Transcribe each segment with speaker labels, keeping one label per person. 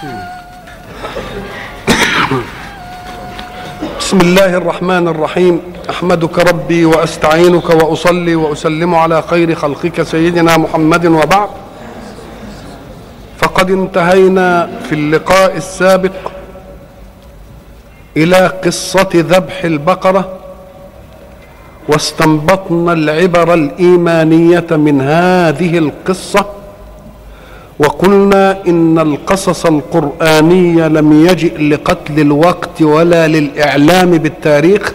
Speaker 1: بسم الله الرحمن الرحيم. أحمدك ربي وأستعينك وأصلي وأسلم على خير خلقك سيدنا محمد وبعد. فقد انتهينا في اللقاء السابق إلى قصة ذبح البقرة واستنبطنا العبر الإيمانية من هذه القصة. وقلنا إن القصص القراني لم يجئ لقتل الوقت ولا للإعلام بالتاريخ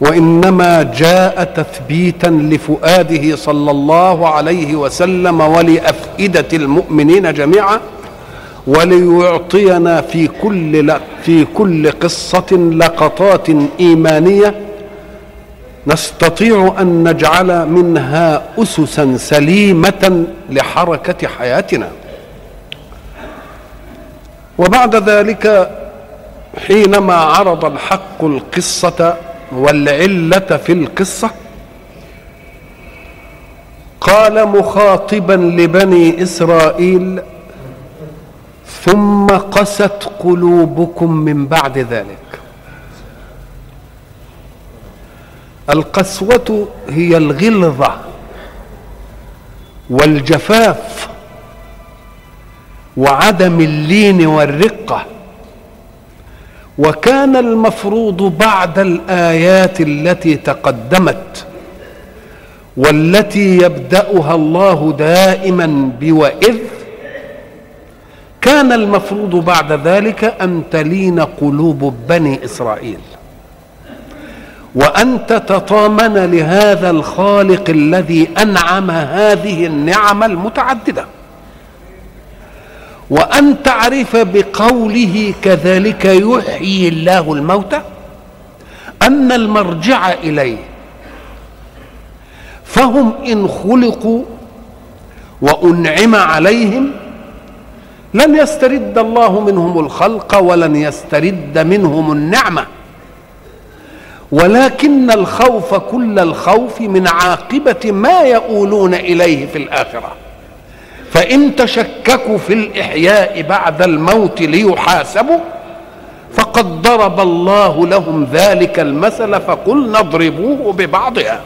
Speaker 1: وإنما جاء تثبيتا لفؤاده صلى الله عليه وسلم ولأفئدة المؤمنين جميعا وليعطينا في كل في كل قصة لقطات إيمانية نستطيع أن نجعل منها اسسا سليمة لحركة حياتنا. وبعد ذلك حينما عرض الحق القصة والعلة في القصة قال مخاطبا لبني إسرائيل ثم قست قلوبكم من بعد ذلك. القسوة هي الغلظة والجفاف وعدم اللين والرقة. وكان المفروض بعد الآيات التي تقدمت والتي يبدأها الله دائما بوإذ كان المفروض بعد ذلك أن تلين قلوب بني إسرائيل. وان تتطامن لهذا الخالق الذي أنعم هذه النعم المتعددة. وأن تعرف بقوله كذلك يحيي الله الموتى أن المرجع إليه. فهم إن خلقوا وأنعم عليهم لن يسترد الله منهم الخلق ولن يسترد منهم النعمة. ولكن الخوف كل الخوف من عاقبة ما يؤولون إليه في الآخرة. فإن تشككوا في الإحياء بعد الموت ليحاسبوا فقد ضرب الله لهم ذلك المثل فقلنا اضربوه ببعضها.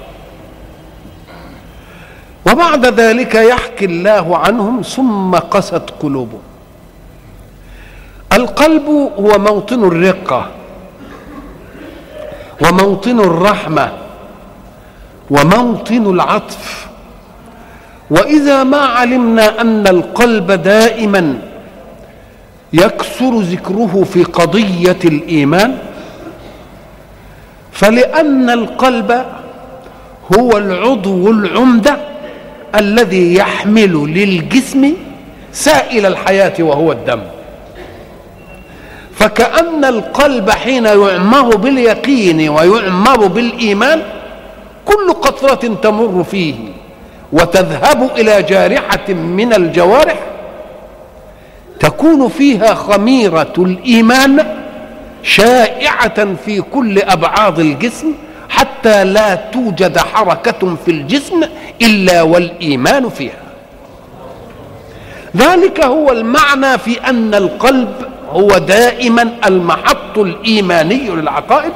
Speaker 1: وبعد ذلك يحكي الله عنهم ثم قست قلوبهم. القلب هو موطن الرقة. وموطن الرحمة وموطن العطف. وإذا ما علمنا أن القلب دائما يكثر ذكره في قضية الإيمان فلأن القلب هو العضو العمدة الذي يحمل للجسم سائل الحياة وهو الدم. فكأن القلب حين يعمر باليقين ويعمر بالإيمان كل قطرة تمر فيه وتذهب إلى جارحة من الجوارح تكون فيها خميرة الإيمان شائعة في كل أبعاض الجسم حتى لا توجد حركة في الجسم إلا والإيمان فيها. ذلك هو المعنى في أن القلب هو دائما المحط الإيماني للعقائد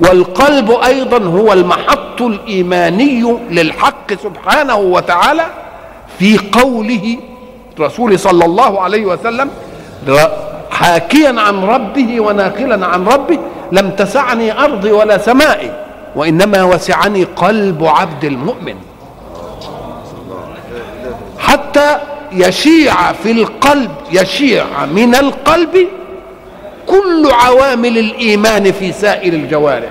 Speaker 1: والقلب أيضا هو المحط الإيماني للحق سبحانه وتعالى في قوله رسول صلى الله عليه وسلم حاكيا عن ربه وناقلا عن ربه لم تسعني أرضي ولا سمائي وإنما وسعني قلب عبد المؤمن. حتى يشيع في القلب يشيع من القلب كل عوامل الإيمان في سائر الجوارح.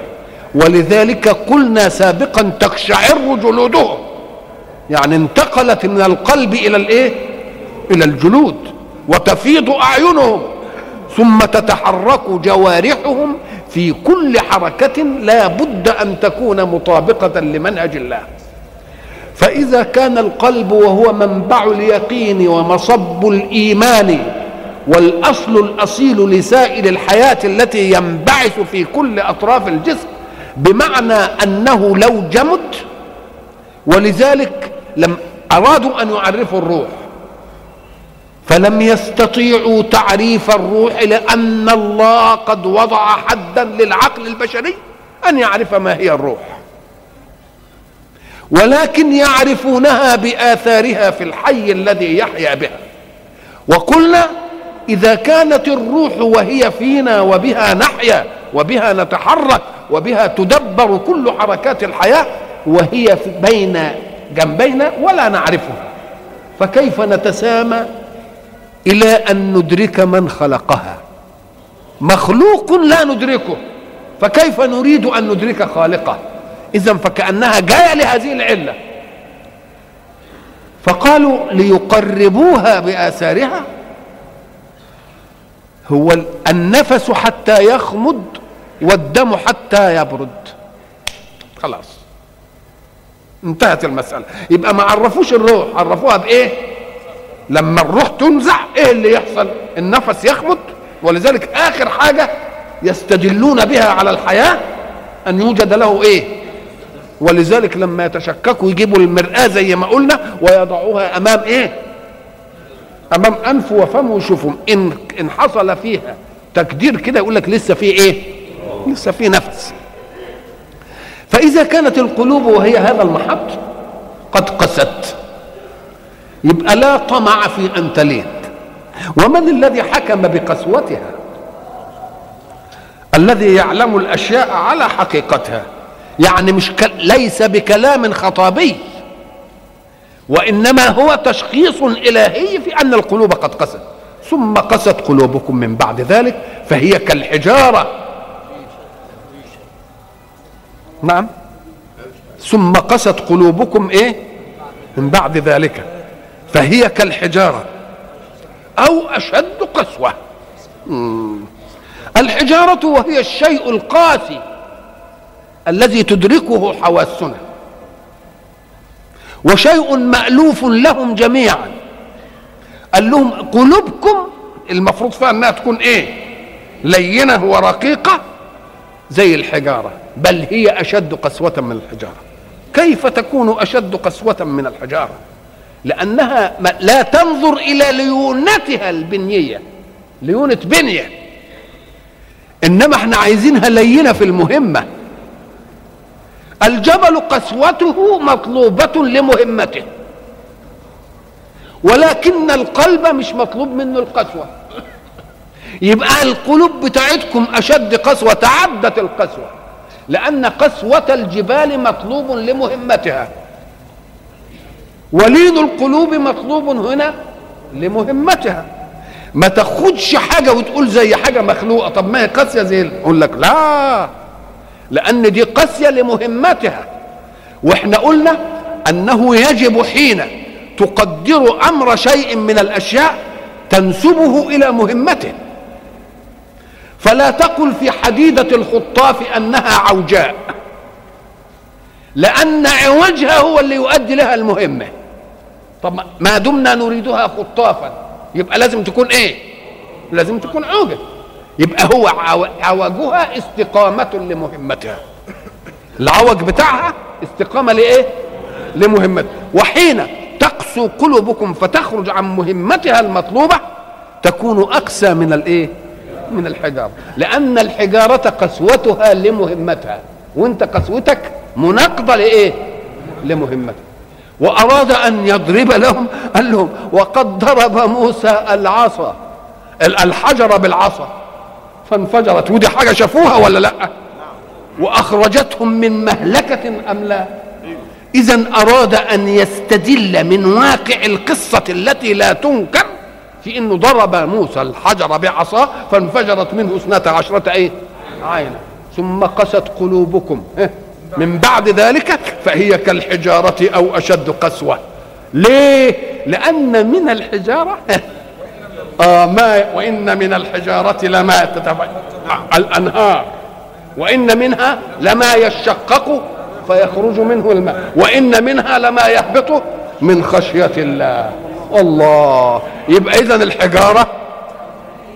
Speaker 1: ولذلك قلنا سابقا تقشعر جلودهم. يعني انتقلت من القلب إلى الإيه؟ إلى الجلود وتفيض أعينهم ثم تتحرك جوارحهم في كل حركة لا بد أن تكون مطابقة لمنهج الله. فإذا كان القلب وهو منبع اليقين ومصب الإيمان والأصل الأصيل لسائر الحياة التي ينبعث في كل أطراف الجسم بمعنى أنه لو جمد ولذلك لم أرادوا أن يعرفوا الروح فلم يستطيعوا تعريف الروح لأن الله قد وضع حدا للعقل البشري أن يعرف ما هي الروح. ولكن يعرفونها بآثارها في الحي الذي يحيا بها. وقلنا إذا كانت الروح وهي فينا وبها نحيا وبها نتحرك وبها تدبر كل حركات الحياة وهي بين جنبينا ولا نعرفها. فكيف نتسامى إلى أن ندرك من خلقها؟ مخلوق لا ندركه. فكيف نريد أن ندرك خالقه؟ اذا فكأنها جاية لهذه العلة. فقالوا ليقربوها بآثارها؟ هو النفس حتى يخمد والدم حتى يبرد. خلاص. انتهت المسألة. يبقى ما عرفوش الروح عرفوها بإيه؟ لما الروح تنزع إيه اللي يحصل؟ النفس يخمد. ولذلك آخر حاجة يستدلون بها على الحياة أن يوجد له إيه؟ ولذلك لما يتشككوا يجيبوا المرآة زي ما قلنا ويضعوها أمام إيه؟ أمام أنف وفم ويشوفهم إن إن حصل فيها تكدير كده يقول لك لسه في إيه؟ لسه في نفس. فإذا كانت القلوب وهي هذا المحط قد قست. يبقى لا طمع في أن تلين. ومن الذي حكم بقسوتها؟ الذي يعلم الأشياء على حقيقتها. يعني مش. ليس بكلام خطابي. وإنما هو تشخيص إلهي في أن القلوب قد قست. ثم قست قلوبكم من بعد ذلك فهي كالحجارة. نعم. ثم قست قلوبكم إيه؟ من بعد ذلك فهي كالحجارة. أو أشد قسوة. الحجارة وهي الشيء القاسي الذي تدركه حواسنا. وشيء مألوف لهم جميعا. قال لهم قلوبكم المفروض فيها إنها تكون إيه؟ لينة ورقيقة زي الحجارة بل هي أشد قسوة من الحجارة. كيف تكون أشد قسوة من الحجارة؟ لأنها لا تنظر إلى ليونتها البنية. ليونة بنية. إنما إحنا عايزينها لينة في المهمة. الجبل قسوته مطلوبة لمهمته. ولكن القلب مش مطلوب منه القسوة. يبقى القلوب بتاعتكم أشد قسوة تعدت القسوة. لأن قسوة الجبال مطلوب لمهمتها. ولين القلوب مطلوب هنا لمهمتها. ما تاخدش حاجة وتقول زي حاجة مخلوقة. طب ما هي قاسية زي يقول لك لا. لأن دي قاسية لمهمتها. وإحنا قلنا أنه يجب حين تقدر أمر شيء من الأشياء تنسبه إلى مهمته. فلا تقل في حديدة الخطاف أنها عوجاء لأن عوجها هو اللي يؤدي لها المهمة. طب ما دمنا نريدها خطافا يبقى لازم تكون إيه؟ لازم تكون عوجة. يبقى هو عوجها استقامة لمهمتها. العوج بتاعها استقامة لإيه؟ لمهمتها. وحين تقسو قلوبكم فتخرج عن مهمتها المطلوبة تكون أقسى من الإيه؟ من الحجارة. لأن الحجارة قسوتها لمهمتها. وأنت قسوتك مناقضة لإيه؟ لمهمتها. وأراد أن يضرب لهم قال لهم وقد ضرب موسى العصا الحجر بالعصا. فانفجرت. ودي حاجة شافوها ولا لأ؟ وأخرجتهم من مهلكة أم لا؟ إذا أراد أن يستدل من واقع القصة التي لا تنكر في إنه ضرب موسى الحجر بعصاه فانفجرت منه اثنتا عشرة إيه عينا. ثم قست قلوبكم. من بعد ذلك فهي كالحجارة أو أشد قسوة. ليه؟ لأن من الحجارة آه ما وإن من الحجارة لما تتبع الأنهار وإن منها لما يشقق فيخرج منه الماء وإن منها لما يهبط من خشية الله. الله! يبقى اذا الحجارة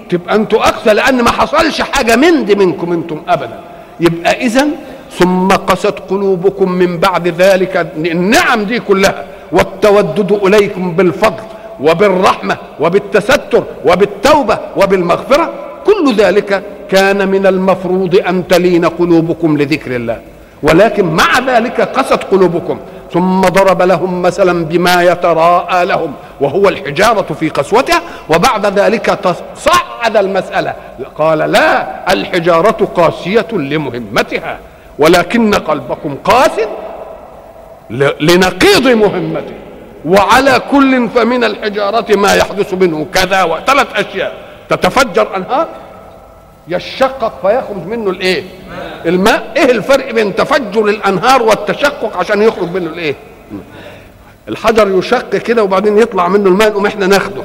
Speaker 1: تبقى أنتوا اقسى لأن ما حصلش حاجة من دي منكم أنتم ابدا. يبقى اذا ثم قست قلوبكم من بعد ذلك النعم دي كلها والتودد إليكم بالفضل. وبالرحمة وبالتستر وبالتوبة وبالمغفرة كل ذلك كان من المفروض أن تلين قلوبكم لذكر الله. ولكن مع ذلك قست قلوبكم. ثم ضرب لهم مثلا بما يتراءى لهم وهو الحجارة في قسوتها وبعد ذلك صعد المسألة. قال لا الحجارة قاسية لمهمتها ولكن قلبكم قاس لنقيض مهمته. وعلى كل فمن الحجارة ما يحدث منه كذا وثلاث أشياء. تتفجر أنهار يشقق فيخرج منه الإيه؟ الماء. إيه الفرق بين تفجر الأنهار والتشقق عشان يخرج منه الإيه؟ الحجر يشق كده وبعدين يطلع منه الماء نقوم إحنا ناخده.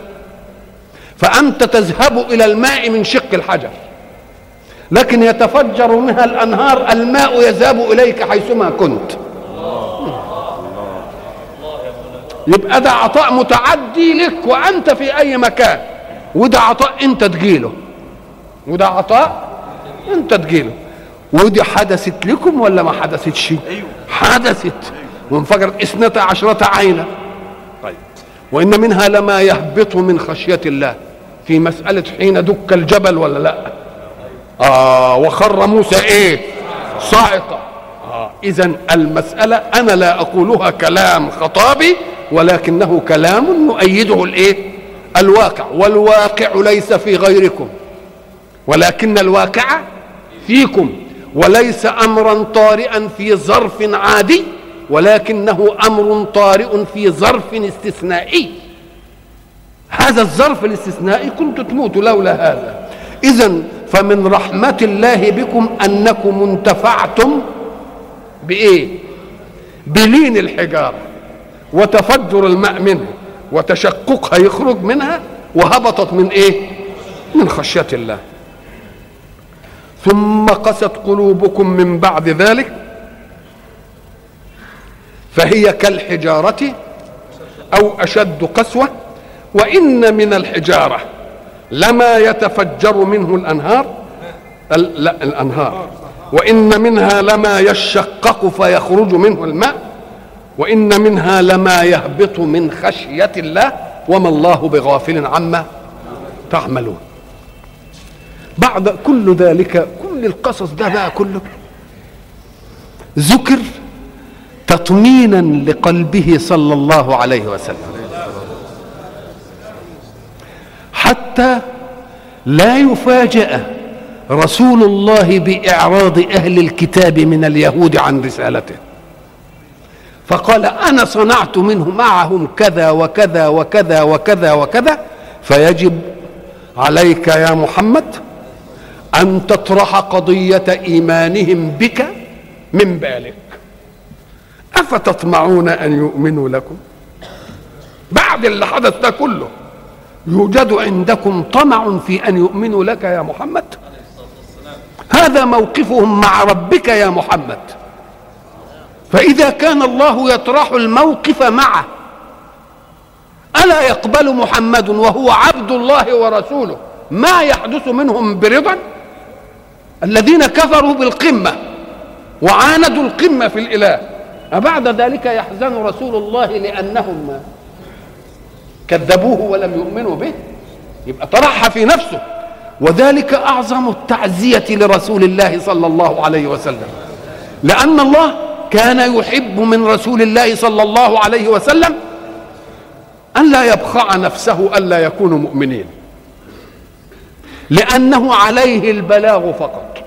Speaker 1: فأنت تذهب إلى الماء من شق الحجر. لكن يتفجر منها الأنهار الماء يذهب إليك حيثما كنت. يبقى ده عطاء متعدي لك وأنت في أي مكان. وده عطاء أنت تجيله. وده عطاء أنت تجيله. ودي حدثت لكم ولا ما حدثتش؟
Speaker 2: أيوه.
Speaker 1: حدثت. وانفجرت اثنتا عشرة عينا. طيب. وإن منها لما يهبط من خشية الله. في مسألة حين دك الجبل ولا لا؟ آه وخر موسى إيه؟ صاعقة. اذا المسألة أنا لا أقولها كلام خطابي ولكنه كلام نؤيده الإيه؟ الواقع والواقع ليس في غيركم ولكن الواقع فيكم وليس أمرا طارئا في ظرف عادي ولكنه أمر طارئ في ظرف استثنائي. هذا الظرف الاستثنائي كنت تموت لولا هذا. اذا فمن رحمة الله بكم أنكم انتفعتم بإيه؟ بلين الحجارة وتفجر الماء منه وتشققها يخرج منها وهبطت من إيه؟ من خشية الله. ثم قست قلوبكم من بعد ذلك فهي كالحجارة أو أشد قسوة وإن من الحجارة لما يتفجر منه الأنهار لا الأنهار. وإن منها لما يشقق فيخرج منه الماء وإن منها لما يهبط من خشية الله وما الله بغافل عما تعملون. بعد كل ذلك كل القصص ده بقى كله ذكر تطمينا لقلبه صلى الله عليه وسلم. حتى لا يفاجأ رسول الله بإعراض أهل الكتاب من اليهود عن رسالته. فقال أنا صنعت منه معهم كذا وكذا وكذا وكذا وكذا فيجب عليك يا محمد أن تطرح قضية إيمانهم بك من بالك. أفتطمعون أن يؤمنوا لكم؟ بعد اللي حدث ده كله يوجد عندكم طمع في أن يؤمنوا لك يا محمد؟ هذا موقفهم مع ربك يا محمد. فإذا كان الله يطرح الموقف معه ألا يقبل محمد وهو عبد الله ورسوله ما يحدث منهم برضا؟ الذين كفروا بالقمة وعاندوا القمة في الإله أبعد ذلك يحزن رسول الله لأنهم كذبوه ولم يؤمنوا به؟ يبقى طرحها في نفسه. وذلك أعظم التعزية لرسول الله صلى الله عليه وسلم. لأن الله كان يحب من رسول الله صلى الله عليه وسلم أن لا يبخع نفسه ألا يكونوا مؤمنين. لأنه عليه البلاغ فقط.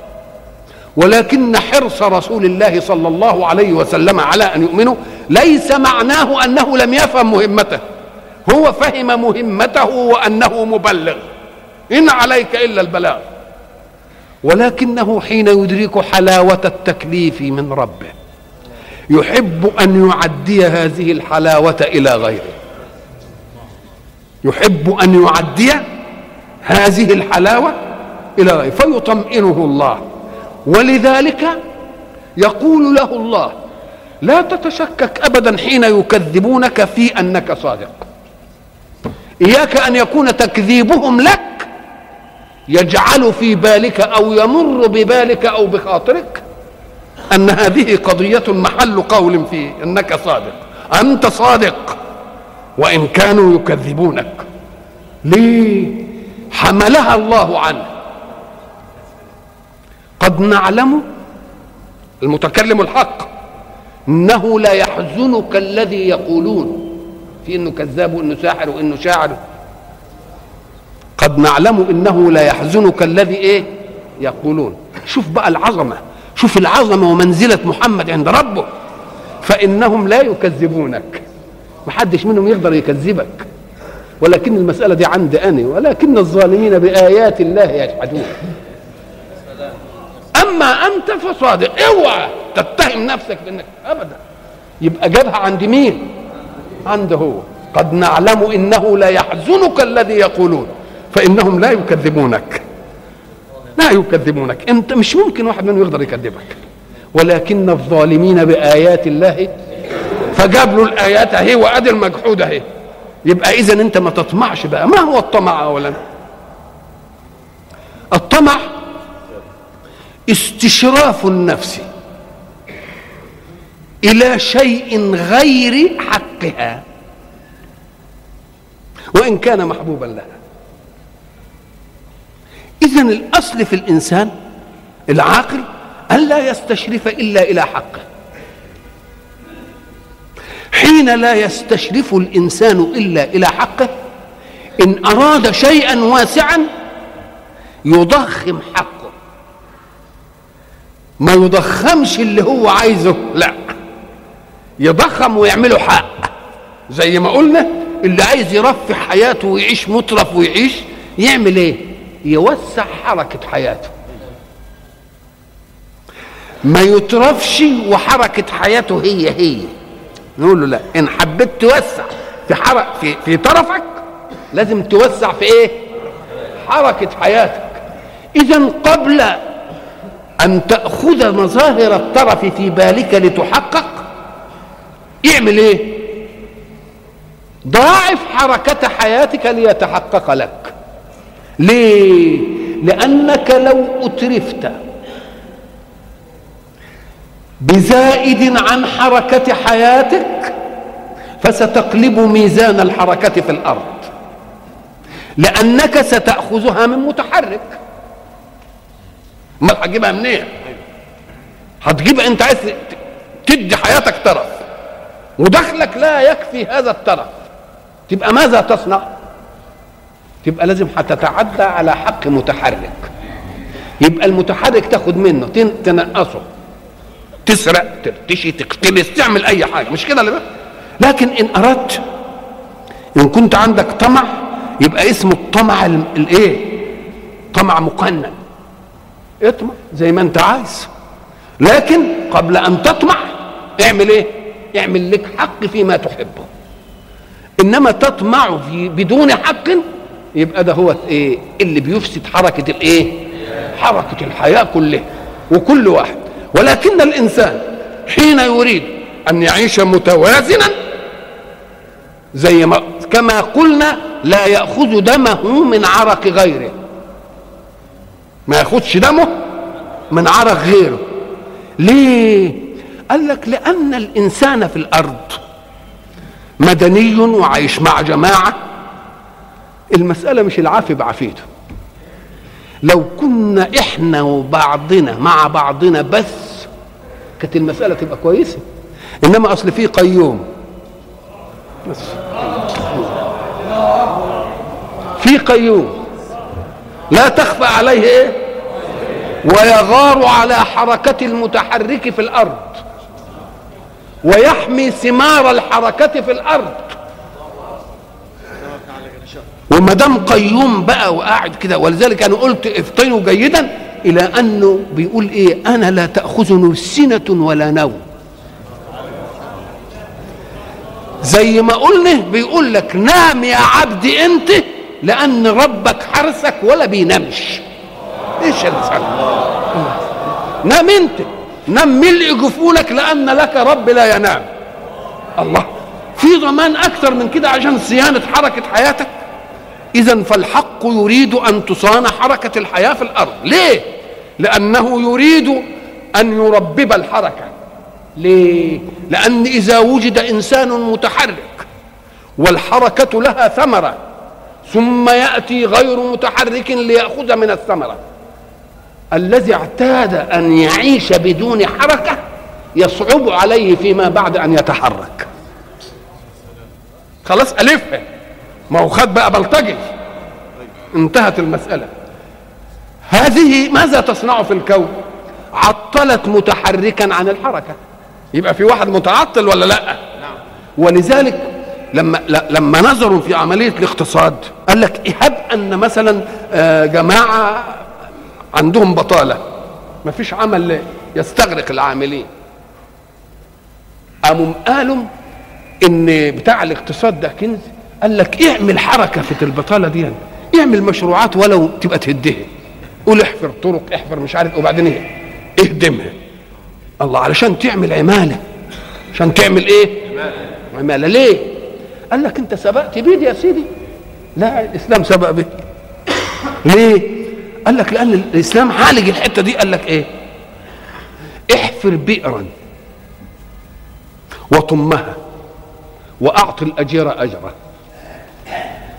Speaker 1: ولكن حرص رسول الله صلى الله عليه وسلم على أن يؤمنوا ليس معناه أنه لم يفهم مهمته. هو فهم مهمته وأنه مبلغ. إن عليك إلا البلاغ. ولكنه حين يدرك حلاوة التكليف من ربه يحب أن يعدي هذه الحلاوة إلى غيره. يحب أن يعدي هذه الحلاوة إلى غيره فيطمئنه الله. ولذلك يقول له الله لا تتشكك أبدا حين يكذبونك في أنك صادق. إياك أن يكون تكذيبهم لك يجعل في بالك أو يمر ببالك أو بخاطرك أن هذه قضية محل قول فيه أنك صادق. أنت صادق. وإن كانوا يكذبونك. ليه؟ حملها الله عنه. قد نعلم المتكلم الحق إنه لا يحزنك الذي يقولون. في إنه كذاب وإنه ساحر وإنه شاعر. قد نعلم إنه لا يحزنك الذي إيه؟ يقولون. شوف بقى العظمة. شوف العظمة ومنزلة محمد عند ربه. فإنهم لا يكذبونك. محدش منهم يقدر يكذبك. ولكن المسألة دي عندي أنا ولكن الظالمين بآيات الله يجحدون. أما أنت فصادق اوعى تتهم نفسك بإنك ابدا. يبقى جابها عند مين؟ عنده هو. قد نعلم إنه لا يحزنك الذي يقولون. فإنهم لا يكذبونك. لا يكذبونك. إنت مش ممكن واحد منهم يقدر يكذبك. ولكن الظالمين بآيات الله فجاب له الآيات اهي وادي المجحود اهي يبقى اذا أنت ما تطمعش بقى. ما هو الطمع اولا؟ الطمع استشراف النفس إلى شيء غير حقها. وإن كان محبوبا لها. اذا الأصل في الإنسان العاقل الا يستشرف إلا إلى حقه. حين لا يستشرف الإنسان إلا إلى حقه إن أراد شيئا واسعا يضخم حقه. ما يضخمش اللي هو عايزه لا. يضخم ويعمله حق زي ما قلنا اللي عايز يرفع حياته ويعيش مطرف ويعيش يعمل إيه؟ يوسع حركة حياته. ما يترفش وحركة حياته هي هي. نقول له لا إن حبيت توسع في حرك في في طرفك لازم توسع في إيه؟ حركة حياتك. إذا قبل أن تأخذ مظاهر الطرف في بالك لتحقق اعمل إيه؟ ضاعف حركة حياتك ليتحقق لك. ليه؟ لأنك لو أترفت بزائد عن حركة حياتك فستقلب ميزان الحركة في الأرض. لأنك ستأخذها من متحرك. ما هتجيبها منين؟ هتجيبها أنت عايز تدي حياتك طرف ودخلك لا يكفي هذا الطرف. تبقى ماذا تصنع؟ تبقى لازم هتتعدى على حق متحرك. يبقى المتحرك تاخد منه تنقصه. تسرق ترتشي تقتلس تعمل أي حاجة. مش كده اللي بقى لكن إن أردت إن كنت عندك طمع يبقى اسمه الطمع الإيه؟ طمع مقنن. اطمع زي ما أنت عايز. لكن قبل أن تطمع اعمل إيه؟ اعمل لك حق فيما تحبه. إنما تطمع في بدون حق يبقى ده هو إيه اللي بيفسد حركة الايه حركة الحياة كلها وكل واحد. ولكن الإنسان حين يريد أن يعيش متوازنا زي ما كما قلنا لا يأخذ دمه من عرق غيره. ما يأخذش دمه من عرق غيره. ليه؟ قال لك لأن الإنسان في الأرض مدني وعايش مع جماعة المسألة مش العافي بعافيته. لو كنا إحنا وبعضنا مع بعضنا بس كانت المسألة تبقى كويسة. إنما أصل في قيوم. بس. في قيوم. لا تخفى عليه إيه؟ ويغار على حركة المتحرك في الأرض. ويحمي ثمار الحركة في الأرض. وما دام قيوم بقى وقاعد كده ولذلك أنا قلت افطنوا جيدا إلى أنه بيقول إيه أنا لا تأخذني سنة ولا نوم. زي ما قلنا بيقول لك نام يا عبدي أنت لأن ربك حرسك ولا بينامش. إيش نام أنت. نام ملء جفونك لأن لك رب لا ينام. الله في ضمان أكثر من كده عشان صيانة حركة حياتك؟ اذا فالحق يريد أن تصان حركة الحياة في الأرض. ليه؟ لأنه يريد أن يربب الحركة. ليه؟ لأن إذا وجد إنسان متحرك والحركة لها ثمرة ثم يأتي غير متحرك ليأخذ من الثمرة. الذي اعتاد أن يعيش بدون حركة يصعب عليه فيما بعد أن يتحرك. خلاص ألفها ما هو خد بقى بلطجي انتهت المسألة. هذه ماذا تصنع في الكون؟ عطلت متحركا عن الحركة. يبقى في واحد متعطل ولا لأ؟ ولذلك لما لما نظروا في عملية الاقتصاد قال لك هب أن مثلا آه، جماعة عندهم بطالة. ما فيش عمل يستغرق العاملين. قاموا قالوا إن بتاع الاقتصاد ده كنز؟ قال لك اعمل حركة في البطالة دي. اعمل مشروعات ولو تبقى تهدها قول احفر طرق احفر مش عارف وبعدين إيه؟ اهدمها. الله علشان تعمل عمالة. عشان تعمل إيه؟ عمالة. ليه؟ قال لك انت سبقت بيدي يا سيدي. لا الإسلام سبق بي ليه؟ قال لك لأن الإسلام عالج الحتة دي. قال لك إيه؟ احفر بئرا وطمها وأعطي الأجير اجره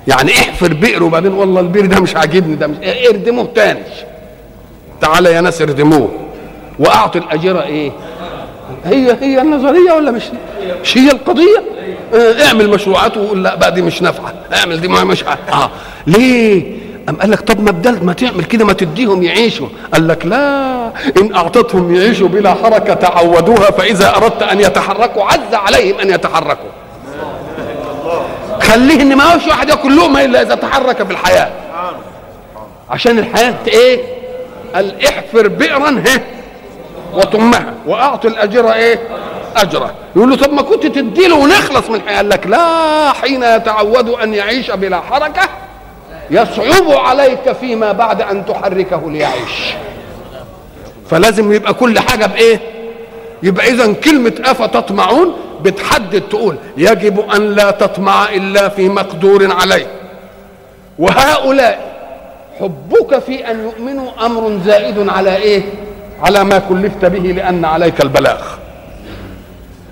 Speaker 1: يعني احفر بئر وبعدين والله البئر ده مش عاجبني ده مش اردموه تاني. تعالى يا ناس اردموه. وأعطي الاجير إيه؟ هي هي النظرية ولا مش مش هي القضية؟ آه اعمل مشروعات وقول لا بقى دي مش نافعة. اعمل دي ما مش آه. ليه؟ أم قال لك طب ما بدل ما تعمل كده ما تديهم يعيشوا. قال لك لا إن أعطتهم يعيشوا بلا حركة تعودوها فإذا أردت أن يتحركوا عز عليهم أن يتحركوا. خليه إن ما هوش واحد ياكل لقمة إلا إذا تحرك في الحياة. عشان الحياة إيه؟ قال احفر بئرا ها وطمها وأعطي الأجر إيه؟ أجره. يقول له طب ما كنت تدي له ونخلص من الحياة. قال لك لا حين يتعود أن يعيش بلا حركة يصعب عليك فيما بعد أن تحركه ليعيش. فلازم يبقى كل حاجة بإيه؟ يبقى اذا كلمة أفتطمعون بتحدد تقول يجب أن لا تطمع إلا في مقدور عليه. وهؤلاء حبك في أن يؤمنوا أمر زائد على إيه؟ على ما كلفت به لأن عليك البلاغ.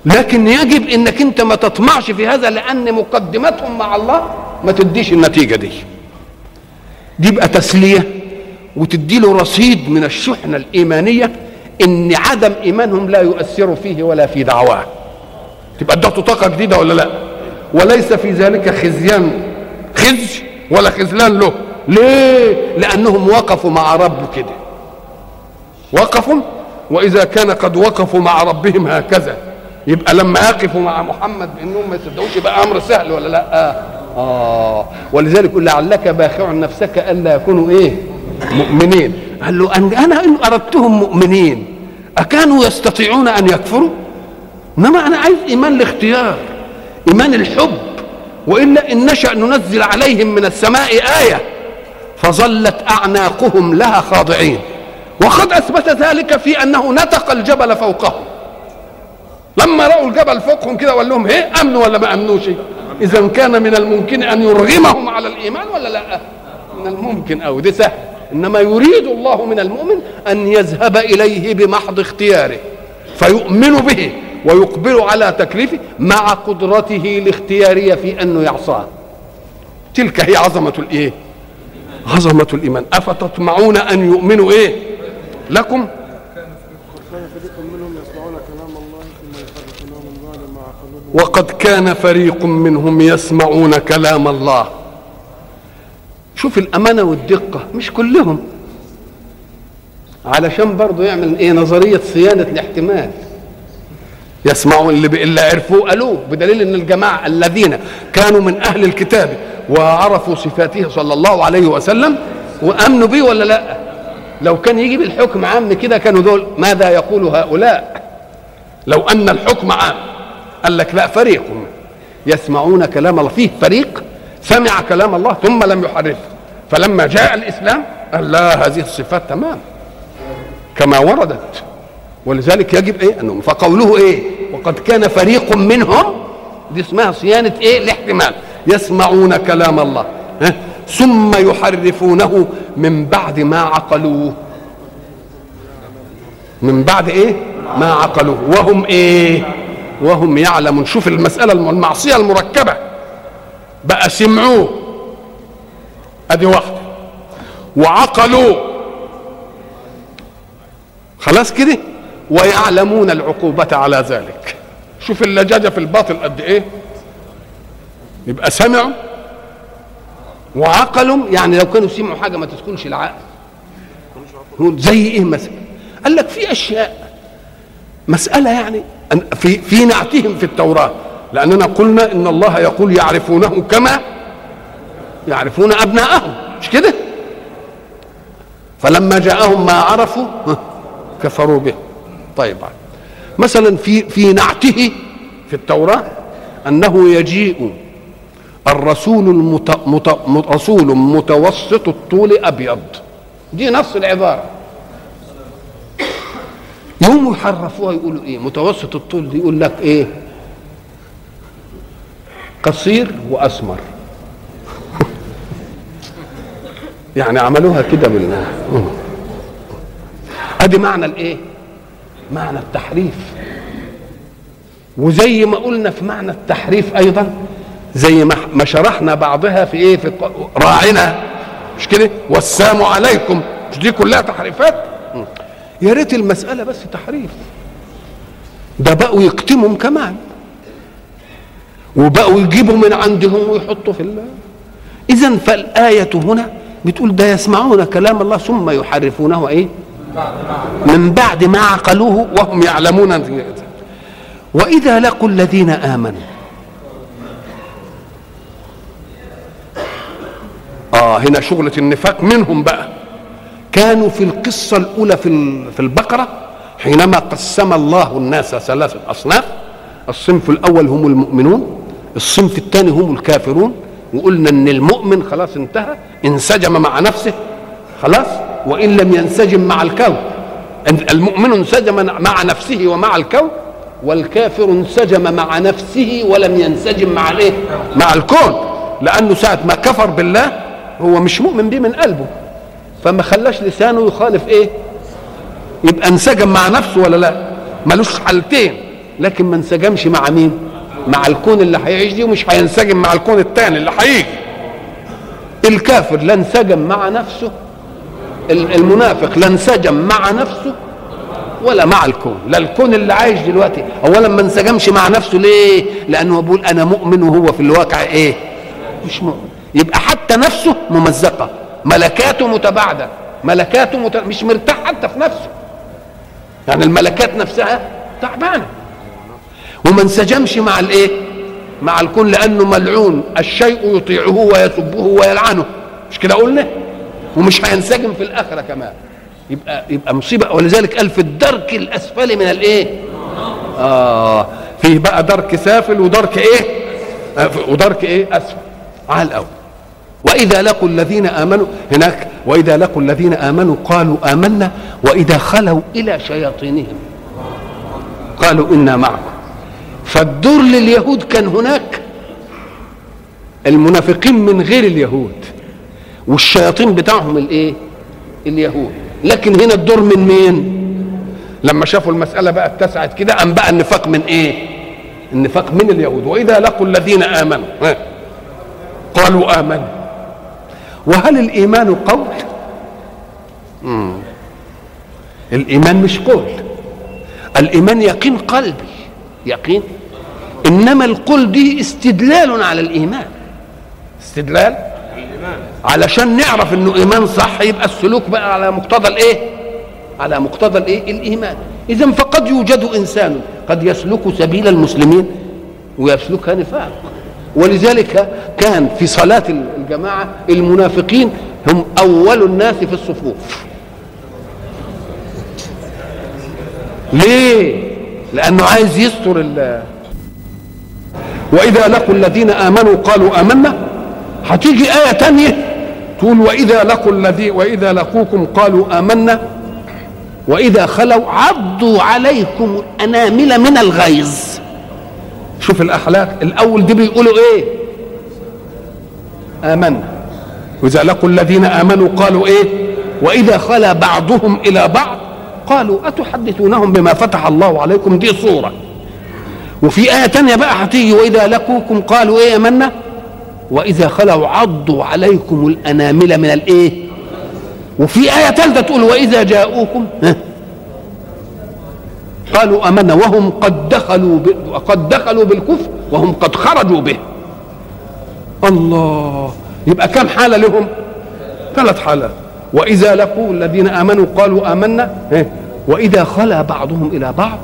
Speaker 1: لكن يجب إنك أنت ما تطمعش في هذا لأن مقدمتهم مع الله ما تديش النتيجة دي. دي بقى تسلية وتدي له رصيد من الشحنة الإيمانية إن عدم إيمانهم لا يؤثر فيه ولا في دعواه. تبقى ادته طاقة جديدة ولا لا؟ وليس في ذلك خزيان. خزي ولا خذلان له. ليه؟ لأنهم وقفوا مع رب كده. وقفوا؟ وإذا كان قد وقفوا مع ربهم هكذا. يبقى لما يقفوا مع محمد بانهم ما يصدقوش يبقى أمر سهل ولا لا؟ آه, آه. ولذلك يقول لعلك باخع نفسك ألا يكونوا إيه؟ مؤمنين. قال له أنا إن أردتهم مؤمنين أكانوا يستطيعون أن يكفروا؟ إنما أنا عايز إيمان الاختيار إيمان الحب وإلا إن نشأ ننزل عليهم من السماء آية فظلت أعناقهم لها خاضعين. وقد أثبت ذلك في أنه نتق الجبل فوقهم. لما رأوا الجبل فوقهم كده وقال لهم إيه امنوا ولا ما أمنوش؟ اذا كان من الممكن أن يرغمهم على الإيمان ولا لا؟ من الممكن أو ده سهل. إنما يريد الله من المؤمن أن يذهب إليه بمحض اختياره فيؤمن به. ويقبل على تكليفه مع قدرته الاختيارية في أنه يعصاه. تلك هي عظمة الإيه؟ عظمة الإيمان. أفتطمعون أن يؤمنوا إيه؟ لكم؟ وقد كان فريق منهم يسمعون كلام الله. شوف الأمانة والدقة مش كلهم. علشان برضه يعمل إيه؟ نظرية صيانة الاحتمال. يسمعون اللي اللي عرفوه قالوه بدليل إن الجماعة الذين كانوا من أهل الكتاب وعرفوا صفاته صلى الله عليه وسلم وأمنوا به ولا لأ؟ لو كان يجي بالحكم عام كده كانوا دول ماذا يقول هؤلاء؟ لو أن الحكم عام قال لك لا فريق. يسمعون كلام الله فيه فريق سمع كلام الله ثم لم يحرفه فلما جاء الإسلام قال لا هذه الصفات تمام. كما وردت. ولذلك يجب إيه؟ أنهم فقوله إيه؟ وقد كان فريق منهم دي اسمها صيانة إيه؟ الاحتمال. يسمعون كلام الله. ها؟ ثم يحرفونه من بعد ما عقلوه. من بعد إيه؟ ما عقلوه. وهم إيه؟ وهم يعلمون. شوف المسألة المعصية المركبة. بقى سمعوه. أدي واحدة. وعقلوا خلاص كده؟ ويعلمون العقوبة على ذلك. شوف اللجاجة في الباطل قد إيه؟ يبقى سمعوا وعقلوا يعني لو كانوا سمعوا حاجة ما تدخلش العقل. زي إيه مثلا؟ قال لك في أشياء مسألة يعني في في نعتهم في التوراة. لأننا قلنا إن الله يقول يعرفونه كما يعرفون أبناءهم. مش كده؟ فلما جاءهم ما عرفوا كفروا به. طيب مثلا في في نعته في التوراة أنه يجيء الرسول المت... مت... رسول متوسط الطول أبيض. دي نص العبارة. يوم يحرفوها يقولوا إيه؟ متوسط الطول دي يقول لك إيه؟ قصير وأسمر. يعني عملوها كده بال أدي معنى الإيه؟ معنى التحريف. وزي ما قلنا في معنى التحريف أيضا زي ما شرحنا بعضها في إيه في راعنا مش كده؟ والسلام عليكم. مش دي كلها تحريفات؟ يا ريت المسألة بس تحريف. ده بقوا يكتمهم كمان. وبقوا يجيبوا من عندهم ويحطوا في الله إذا فالآية هنا بتقول ده يسمعون كلام الله ثم يحرفونه إيه من بعد ما عقلوه وهم يعلمون وإذا لقوا الذين آمنوا. آه هنا شغلة النفاق منهم بقى. كانوا في القصة الأولى في في البقرة حينما قسم الله الناس ثلاثة أصناف. الصنف الأول هم المؤمنون الصنف الثاني هم الكافرون. وقلنا إن المؤمن خلاص انتهى انسجم مع نفسه خلاص. وإن لم ينسجم مع الكون المؤمن انسجم مع نفسه ومع الكون والكافر انسجم مع نفسه ولم ينسجم مع الايه مع الكون. لأنه ساعة ما كفر بالله هو مش مؤمن به من قلبه. فما خلاش لسانه يخالف إيه؟ يبقى انسجم مع نفسه ولا لا؟ ملوش حالتين. لكن ما انسجمش مع مين؟ مع الكون اللي هيعيش دي ومش هينسجم مع الكون الثاني اللي هيجي. الكافر لا انسجم مع نفسه المنافق لا انسجم مع نفسه ولا مع الكون. لا الكون اللي عايش دلوقتي. اولا ما انسجمش مع نفسه ليه؟ لأنه بيقول أنا مؤمن وهو في الواقع إيه؟ مش مؤمن. يبقى حتى نفسه ممزقة. ملكاته متباعدة. ملكاته مت... مش مرتاح حتى في نفسه. يعني الملكات نفسها تعبانة. وما انسجمش مع الإيه؟ مع الكون لأنه ملعون. الشيء يطيعه ويسبه ويلعنه. مش كده قلنا؟ ومش هينسجم في الآخرة كمان. يبقى يبقى مصيبة. ولذلك قال في الدرك الأسفل من الإيه؟ آه فيه بقى درك سافل ودرك إيه؟ ودرك إيه؟ أسفل. على الأول. وإذا لقوا الذين آمنوا هناك. وإذا لقوا الذين آمنوا قالوا آمنا. وإذا خلوا إلى شياطينهم قالوا إنا معكم. فالدور لليهود كان هناك. المنافقين من غير اليهود. والشياطين بتاعهم الايه؟ اليهود. لكن هنا الدور من مين؟ لما شافوا المسألة بقى اتسعت كده أم بقى النفاق من إيه؟ النفاق من اليهود. وإذا لقوا الذين آمنوا قالوا آمنا وهل الإيمان قول؟ مم. الإيمان مش قول. الإيمان يقين قلبي. يقين؟ إنما القول دي استدلال على الإيمان. استدلال؟ علشان نعرف إنه إيمان صح يبقى السلوك بقى على مقتضى الإيه؟ على مقتضى الإيه؟ الإيمان. اذا فقد يوجد إنسان قد يسلك سبيل المسلمين ويسلكها نفاق. ولذلك كان في صلاة الجماعة المنافقين هم أول الناس في الصفوف. ليه؟ لأنه عايز يستر ال. وإذا لقوا الذين آمنوا قالوا آمنا. هتيجي آية تانية؟ تقول وإذا لقوا الذي وإذا لقوكم قالوا آمنا. وإذا خلوا عضوا عليكم الأنامل من الغيظ. شوف الأخلاق الأول دي بيقولوا إيه؟ آمنا. وإذا لقوا الذين آمنوا قالوا إيه؟ وإذا خلا بعضهم إلى بعض قالوا أتحدثونهم بما فتح الله عليكم؟ دي صورة. وفي آية تانية بقى هتيجي. وإذا لقوكم قالوا إيه؟ أمنا. وإذا خلوا عضوا عليكم الأنامل من الإيه؟ وفي آية ثالثة تقول وإذا جاءوكم قالوا آمنا وهم قد دخلوا ب... قد دخلوا بالكفر وهم قد خرجوا به. الله يبقى كم حالة لهم؟ ثلاث حالات. وإذا لقوا الذين آمنوا قالوا آمنا وإذا خلا بعضهم إلى بعض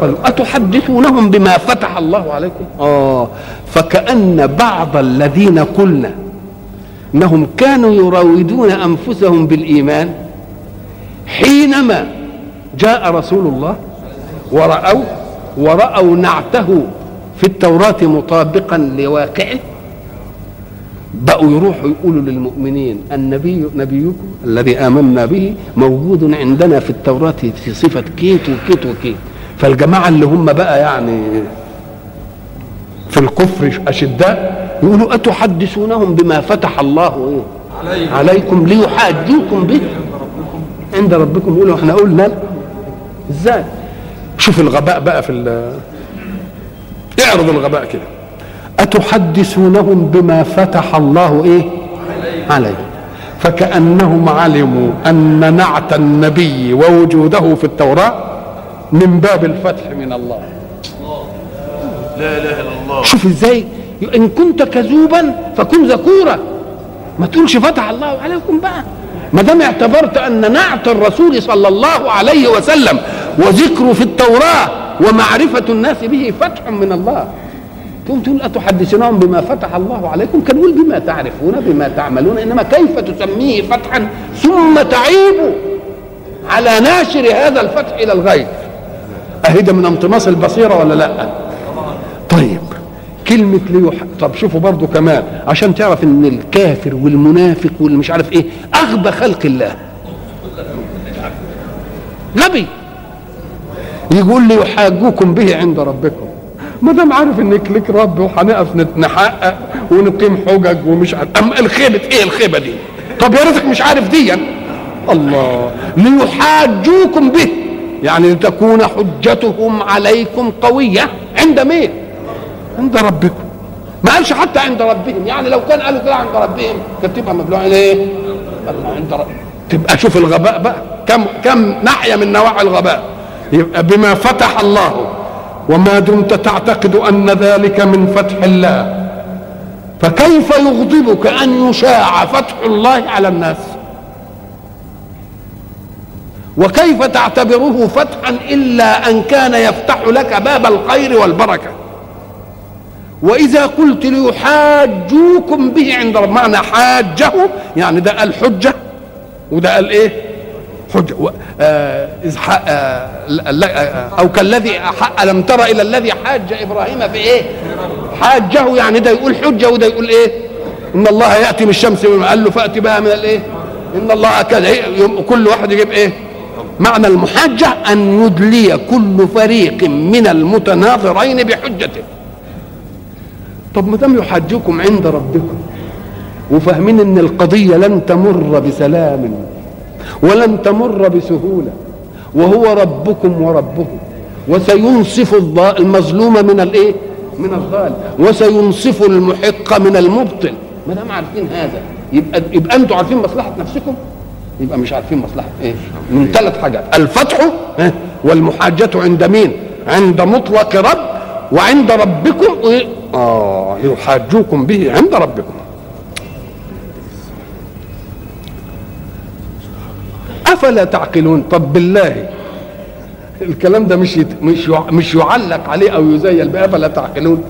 Speaker 1: قالوا أتحدثونهم بما فتح الله عليكم؟ آه فكأن بعض الذين قلنا إنهم كانوا يراودون أنفسهم بالإيمان حينما جاء رسول الله ورأوا ورأوا نعته في التوراة مطابقا لواقعه بقوا يروحوا يقولوا للمؤمنين النبي نبيكم الذي آمنا به موجود عندنا في التوراة في صفة كيت وكيت وكيت. فالجماعة اللي هم بقى يعني في الكفر أشداء يقولوا أتحدثونهم بما فتح الله إيه؟ عليكم. ليحاجوكم به. عند ربكم يقولوا إحنا قلنا إزاي؟ شوف الغباء بقى في اعرض الغباء كده. أتحدثونهم بما فتح الله إيه؟ عليه فكأنهم علموا أن نعت النبي ووجوده في التوراة من باب الفتح من الله.
Speaker 2: لا إله إلا الله.
Speaker 1: شوف إزاي. إن كنت كذوبا فكن ذكورا. ما تقولش فتح الله عليكم بقى. ما دام اعتبرت أن نعت الرسول صلى الله عليه وسلم وذكره في التوراة ومعرفة الناس به فتح من الله. تقوم تقول أتحدثونهم بما فتح الله عليكم كان يقول بما تعرفون بما تعملون إنما كيف تسميه فتحا ثم تعيب على ناشر هذا الفتح إلى الغيب؟ أهي من انطماس البصيرة ولا لا؟ طيب كلمة ليح طب شوفوا برضو كمان عشان تعرف إن الكافر والمنافق واللي مش عارف إيه أغبى خلق الله. غبي يقول لي يحاجوكم به عند ربكم. ما دام عارف انك لك رب وهنقف نحقق ونقيم حجج ومش عارف اما الخيبة إيه الخيبة دي؟ طب يا ريتك مش عارف دي الله. ليحاجوكم به. يعني لتكون حجتهم عليكم قوية. عند مين؟ عند ربكم. ما قالش حتى عند ربهم. يعني لو كان قالوا كده عند ربهم كانت تبقى مبلوعه الله عند رب تبقى شوف الغباء بقى. كم كم ناحيه من نواحي الغباء. يبقى بما فتح الله وما دمت تعتقد أن ذلك من فتح الله. فكيف يغضبك أن يشاع فتح الله على الناس؟ وكيف تعتبره فتحا إلا أن كان يفتح لك باب الخير والبركة؟ وإذا قلت ليحاجوكم به عند معنى حاجة يعني ده الحجة وده قال إيه؟ حجه آه آه آه أو كالذي ألم تر إلى الذي حاج إبراهيم في إيه حاجة يعني ده يقول حجة وده يقول إيه؟ إن الله يأتي بالشمس قال له فأتي بها من الإيه؟ إن الله كذا كل واحد يجيب إيه؟ معنى المحاجة أن يدلي كل فريق من المتناظرين بحجته. طب ما دام يحاجوكم عند ربكم وفاهمين إن القضية لن تمر بسلام ولن تمر بسهولة. وهو ربكم وربه. وسينصف المظلوم من الايه من الظالم وسينصف المحق من المبطل. ما دام عارفين هذا يبقى يبقى أنتوا عارفين مصلحة نفسكم؟ يبقى مش عارفين مصلحة إيه؟ من ثلاث حاجات. الفتح والمحاجة عند مين؟ عند مطلق رب. وعند ربكم إيه؟ آه يحاجوكم به عند ربكم. أفلا تعقلون؟ طب بالله. الكلام ده مش يت... مش يع... مش يعلق عليه أو يزيل بأفلا تعقلون؟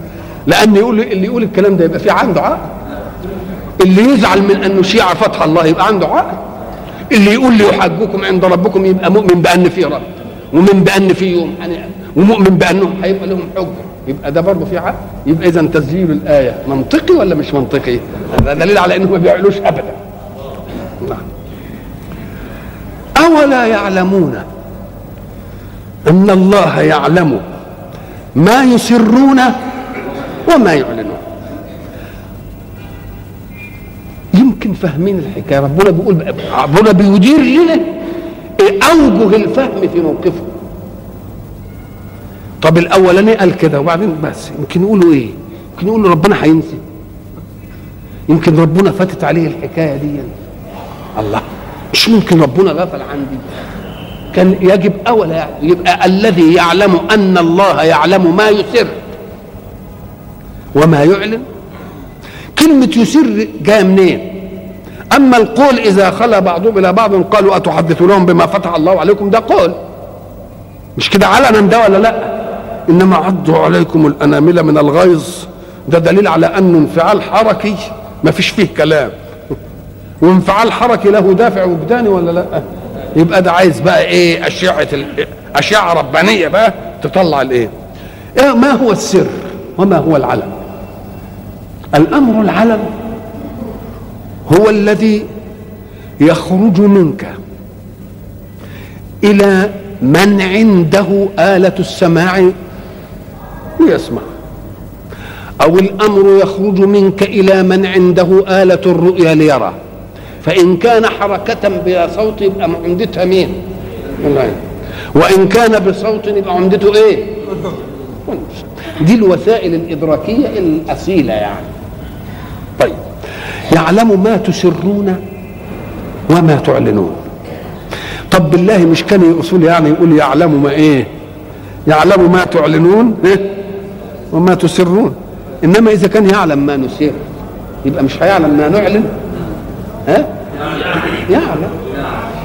Speaker 1: لأن يقول اللي يقول الكلام ده يبقى في عنده عقل. اللي يزعل من أنه شيع فتح الله يبقى عنده عقل. اللي يقول لي يحاجوكم عند ربكم يبقى مؤمن بأن في رب. ومؤمن بأن في يوم ومؤمن بأنهم هيبقى لهم حجة. يبقى ده برضه في عقل؟ يبقى اذا تسجيل الآية منطقي ولا مش منطقي؟ هذا دليل على انه ما بيعملوش ابدا نعم أولا يعلمون. أن الله يعلم ما يسرون وما يعلنون. يمكن فاهمين الحكاية. ربنا بيقول ربنا بيدير لنا اوجه الفهم في موقفه. طب الأولاني قال كده وبعدين بس يمكن يقولوا إيه؟ يمكن يقولوا ربنا هينسي. يمكن ربنا فاتت عليه الحكاية دي. الله. مش ممكن ربنا غفل عندي كان يجب أولا يبقى الذي يعلم أن الله يعلم ما يسر وما يعلن. كلمة يسر جاية منين؟ أما القول إذا خلى بعضهم إلى بعض قالوا أتحدثونهم بما فتح الله عليكم؟ ده قول. مش كده علنا ده ولا لا؟ إنما عضوا عليكم الأنامل من الغيظ. ده دليل على أنه انفعال حركي ما فيش فيه كلام. وانفعال حركي له دافع وجداني ولا لا؟ يبقى ده عايز بقى إيه أشعة ال- أشعة ربانية بقى تطلع الإيه؟ إيه ما هو السر وما هو العلم؟ الأمر العلم هو الذي يخرج منك إلى من عنده آلة السماع ليسمع أو الأمر يخرج منك إلى من عنده آلة الرؤيا ليرى فإن كان حركة بلا صوت يبقى عمدتها مين؟ العين وإن كان بصوت يبقى عمدته إيه؟ دي الوسائل الإدراكية الأصيلة يعني. طيب. يعلم ما تسرون وما تعلنون. طب بالله مش كان اصول يعني يقول يعلم ما إيه؟ يعلم ما تعلنون؟ إيه؟ وما تسرون. إنما إذا كان يعلم ما نسر يبقى مش هيعلم ما نعلن؟ ها؟ يعلم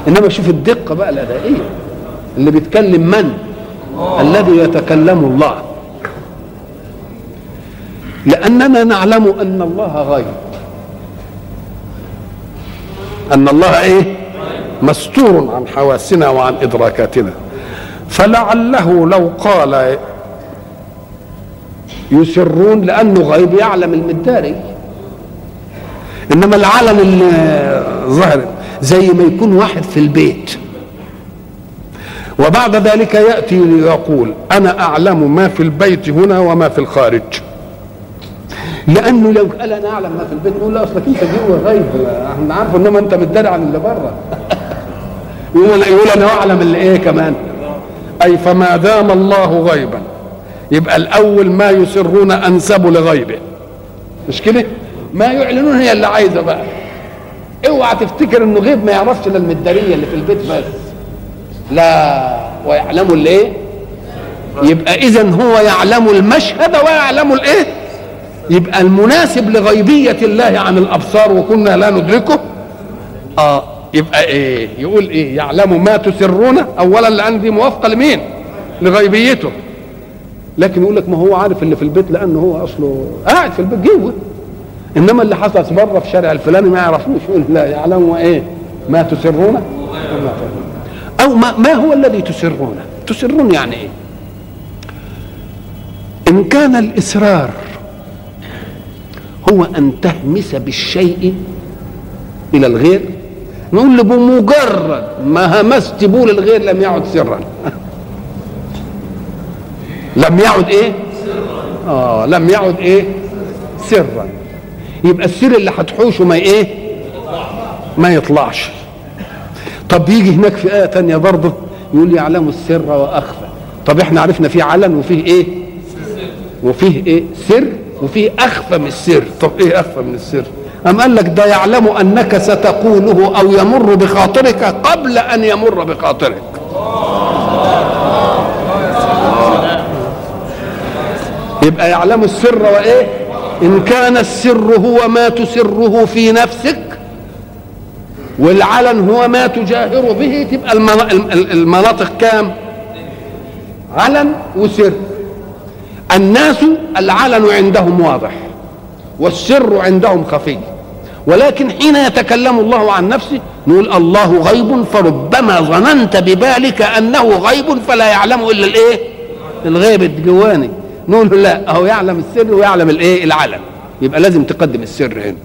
Speaker 1: إنما شوف الدقة بقى الأدائية. اللي بيتكلم من؟ الذي يتكلم الله. لأننا نعلم أن الله غيب. أن الله إيه؟ مستور عن حواسنا وعن إدراكاتنا. فلعله لو قال يسرون لأنه غيب يعلم المداري. إنما العلم الظاهر زي ما يكون واحد في البيت. وبعد ذلك يأتي ليقول أنا أعلم ما في البيت هنا وما في الخارج. لأنه لو قال أنا أعلم ما في البيت نقول لا أصلك أنت جوه غيب إحنا عارفه إنما أنت بتداري عن اللي بره. يقول يقول أنا أعلم اللي إيه كمان. أي فما دام الله غيبا يبقى الأول ما يسرون انسب لغيبه. مش كده؟ ما يعلنون هي اللي عايزة بقى. اوعى تفتكر انه غيب ما يعرفش إلا المدارية اللي في البيت بس. لا ويعلموا الايه؟ يبقى اذا هو يعلم المشهد ويعلم الايه؟ يبقى المناسب لغيبية الله عن الأبصار وكنا لا ندركه. آه يبقى إيه؟ يقول إيه؟ يعلم ما تسرون أولا لأن دي موافقة لمين؟ لغيبيته. لكن يقول لك ما هو عارف اللي في البيت لأنه هو أصله قاعد في البيت جوه. إنما اللي حصل بره في الشارع الفلاني ما يعرفوش لا يعلم إيه ما تسرون. أو ما, ما هو الذي تسرون تسرون يعني إيه؟ إن كان الإسرار هو أن تهمس بالشيء إلى الغير نقول له بمجرد ما همست بول الغير لم يعد سرا. لم يعد إيه؟ آه لم يعد إيه؟ سرا. يبقى السر اللي هتحوشه ما إيه؟ ما يطلعش. طب يجي هناك في آية تانية برضه يقول يعلم السر وأخفى. طب إحنا عرفنا فيه علن وفيه إيه؟ وفيه إيه؟ سر وفيه أخفى من السر. طب إيه أخفى من السر؟ أم قال لك ده يعلم أنك ستقوله أو يمر بخاطرك قبل أن يمر بخاطرك. يبقى يعلم السر وإيه؟ إن كان السر هو ما تسره في نفسك والعلن هو ما تجاهر به تبقى المنا- المناطق كام؟ علن وسر. الناس العلن عندهم واضح والسر عندهم خفي. ولكن حين يتكلم الله عن نفسه نقول الله غيب فربما ظننت ببالك أنه غيب فلا يعلم إلا الإيه؟ الغيب. الجواني نقول له لا هو يعلم السر ويعلم الإيه؟ العلم. يبقى لازم تقدم السر هنا.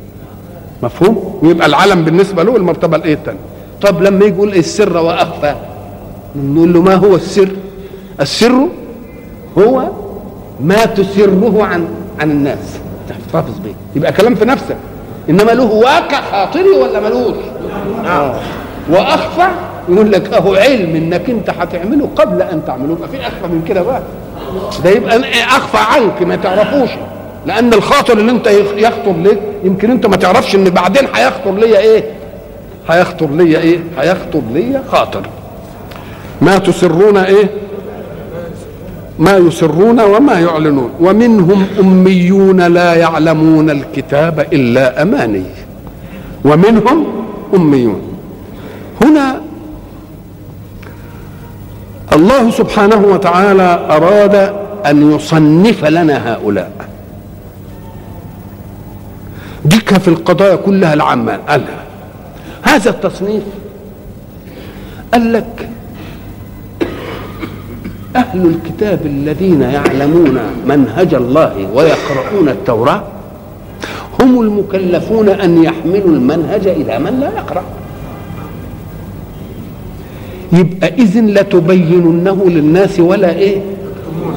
Speaker 1: مفهوم؟ ويبقى العلم بالنسبة له المرتبه الإيه الثانية طب لما يجي يقول السر وأخفى نقول له ما هو السر؟ السر هو ما تسره عن عن الناس. تحتفظ به. يبقى كلام في نفسك. إنما له واقع خاطري ولا ملوش؟ آه. وأخفى يقول لك أهو علم إنك أنت هتعمله قبل أن تعمله. يبقى في أخفى من كده بقى. ده يبقى أخفى عنك ما تعرفوش. لأن الخاطر اللي أنت يخطر لك يمكن أنت ما تعرفش إن بعدين هيخطر ليا إيه؟ هيخطر ليا إيه؟ هيخطر ليا خاطر. ما تسرون إيه؟ ما يسرون وما يعلنون. ومنهم أميون لا يعلمون الكتاب إلا أماني. ومنهم أميون. هنا الله سبحانه وتعالى أراد أن يصنف لنا هؤلاء. ديك في القضايا كلها العامة. قالها هذا التصنيف قال لك أهل الكتاب الذين يعلمون منهج الله ويقرؤون التوراة هم المكلفون أن يحملوا المنهج إلى من لا يقرأ. يبقى إذن لتبيننه للناس ولا إيه؟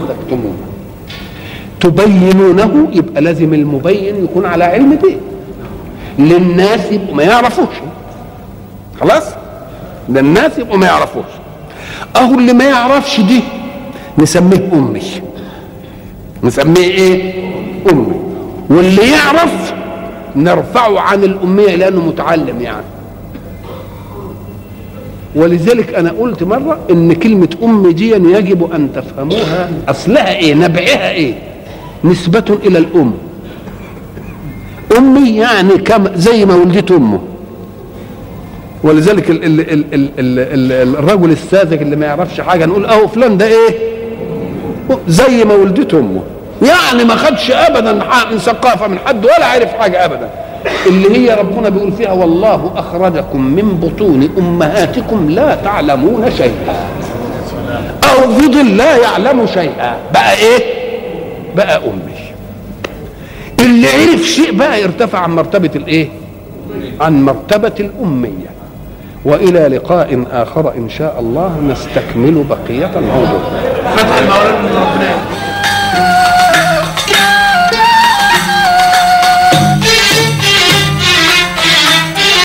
Speaker 1: تكتمونه تبينونه يبقى لازم المبين يكون على علم به. للناس يبقوا ما يعرفوش. خلاص؟ للناس يبقوا ما يعرفوش. أهو اللي ما يعرفش دي نسميه أمي. نسميه إيه؟ أمي. واللي يعرف نرفعه عن الأمية لأنه متعلم يعني. ولذلك أنا قلت مرة إن كلمة أم دي يجب أن تفهموها أصلها إيه نبعها إيه؟ نسبة إلى الأم. أمي يعني كم زي ما ولدت أمه. ولذلك ال ال ال ال ال ال الرجل الساذج اللي ما يعرفش حاجة نقول أهو فلان ده إيه؟ زي ما ولدته أمه. يعني ما خدش ابدا من ثقافة من حد ولا عرف حاجة ابدا. اللي هي ربنا بيقول فيها والله أخرجكم من بطون أمهاتكم لا تعلمون شيئا. أو فضل لا يعلم شيئا. بقى إيه؟ بقى امي اللي عرف شيء بقى يرتفع عن مرتبة الإيه؟ عن مرتبة الأمية. وإلى لقاء آخر إن شاء الله نستكمل بقية الموضوع.
Speaker 2: فتح المولى من ربنا.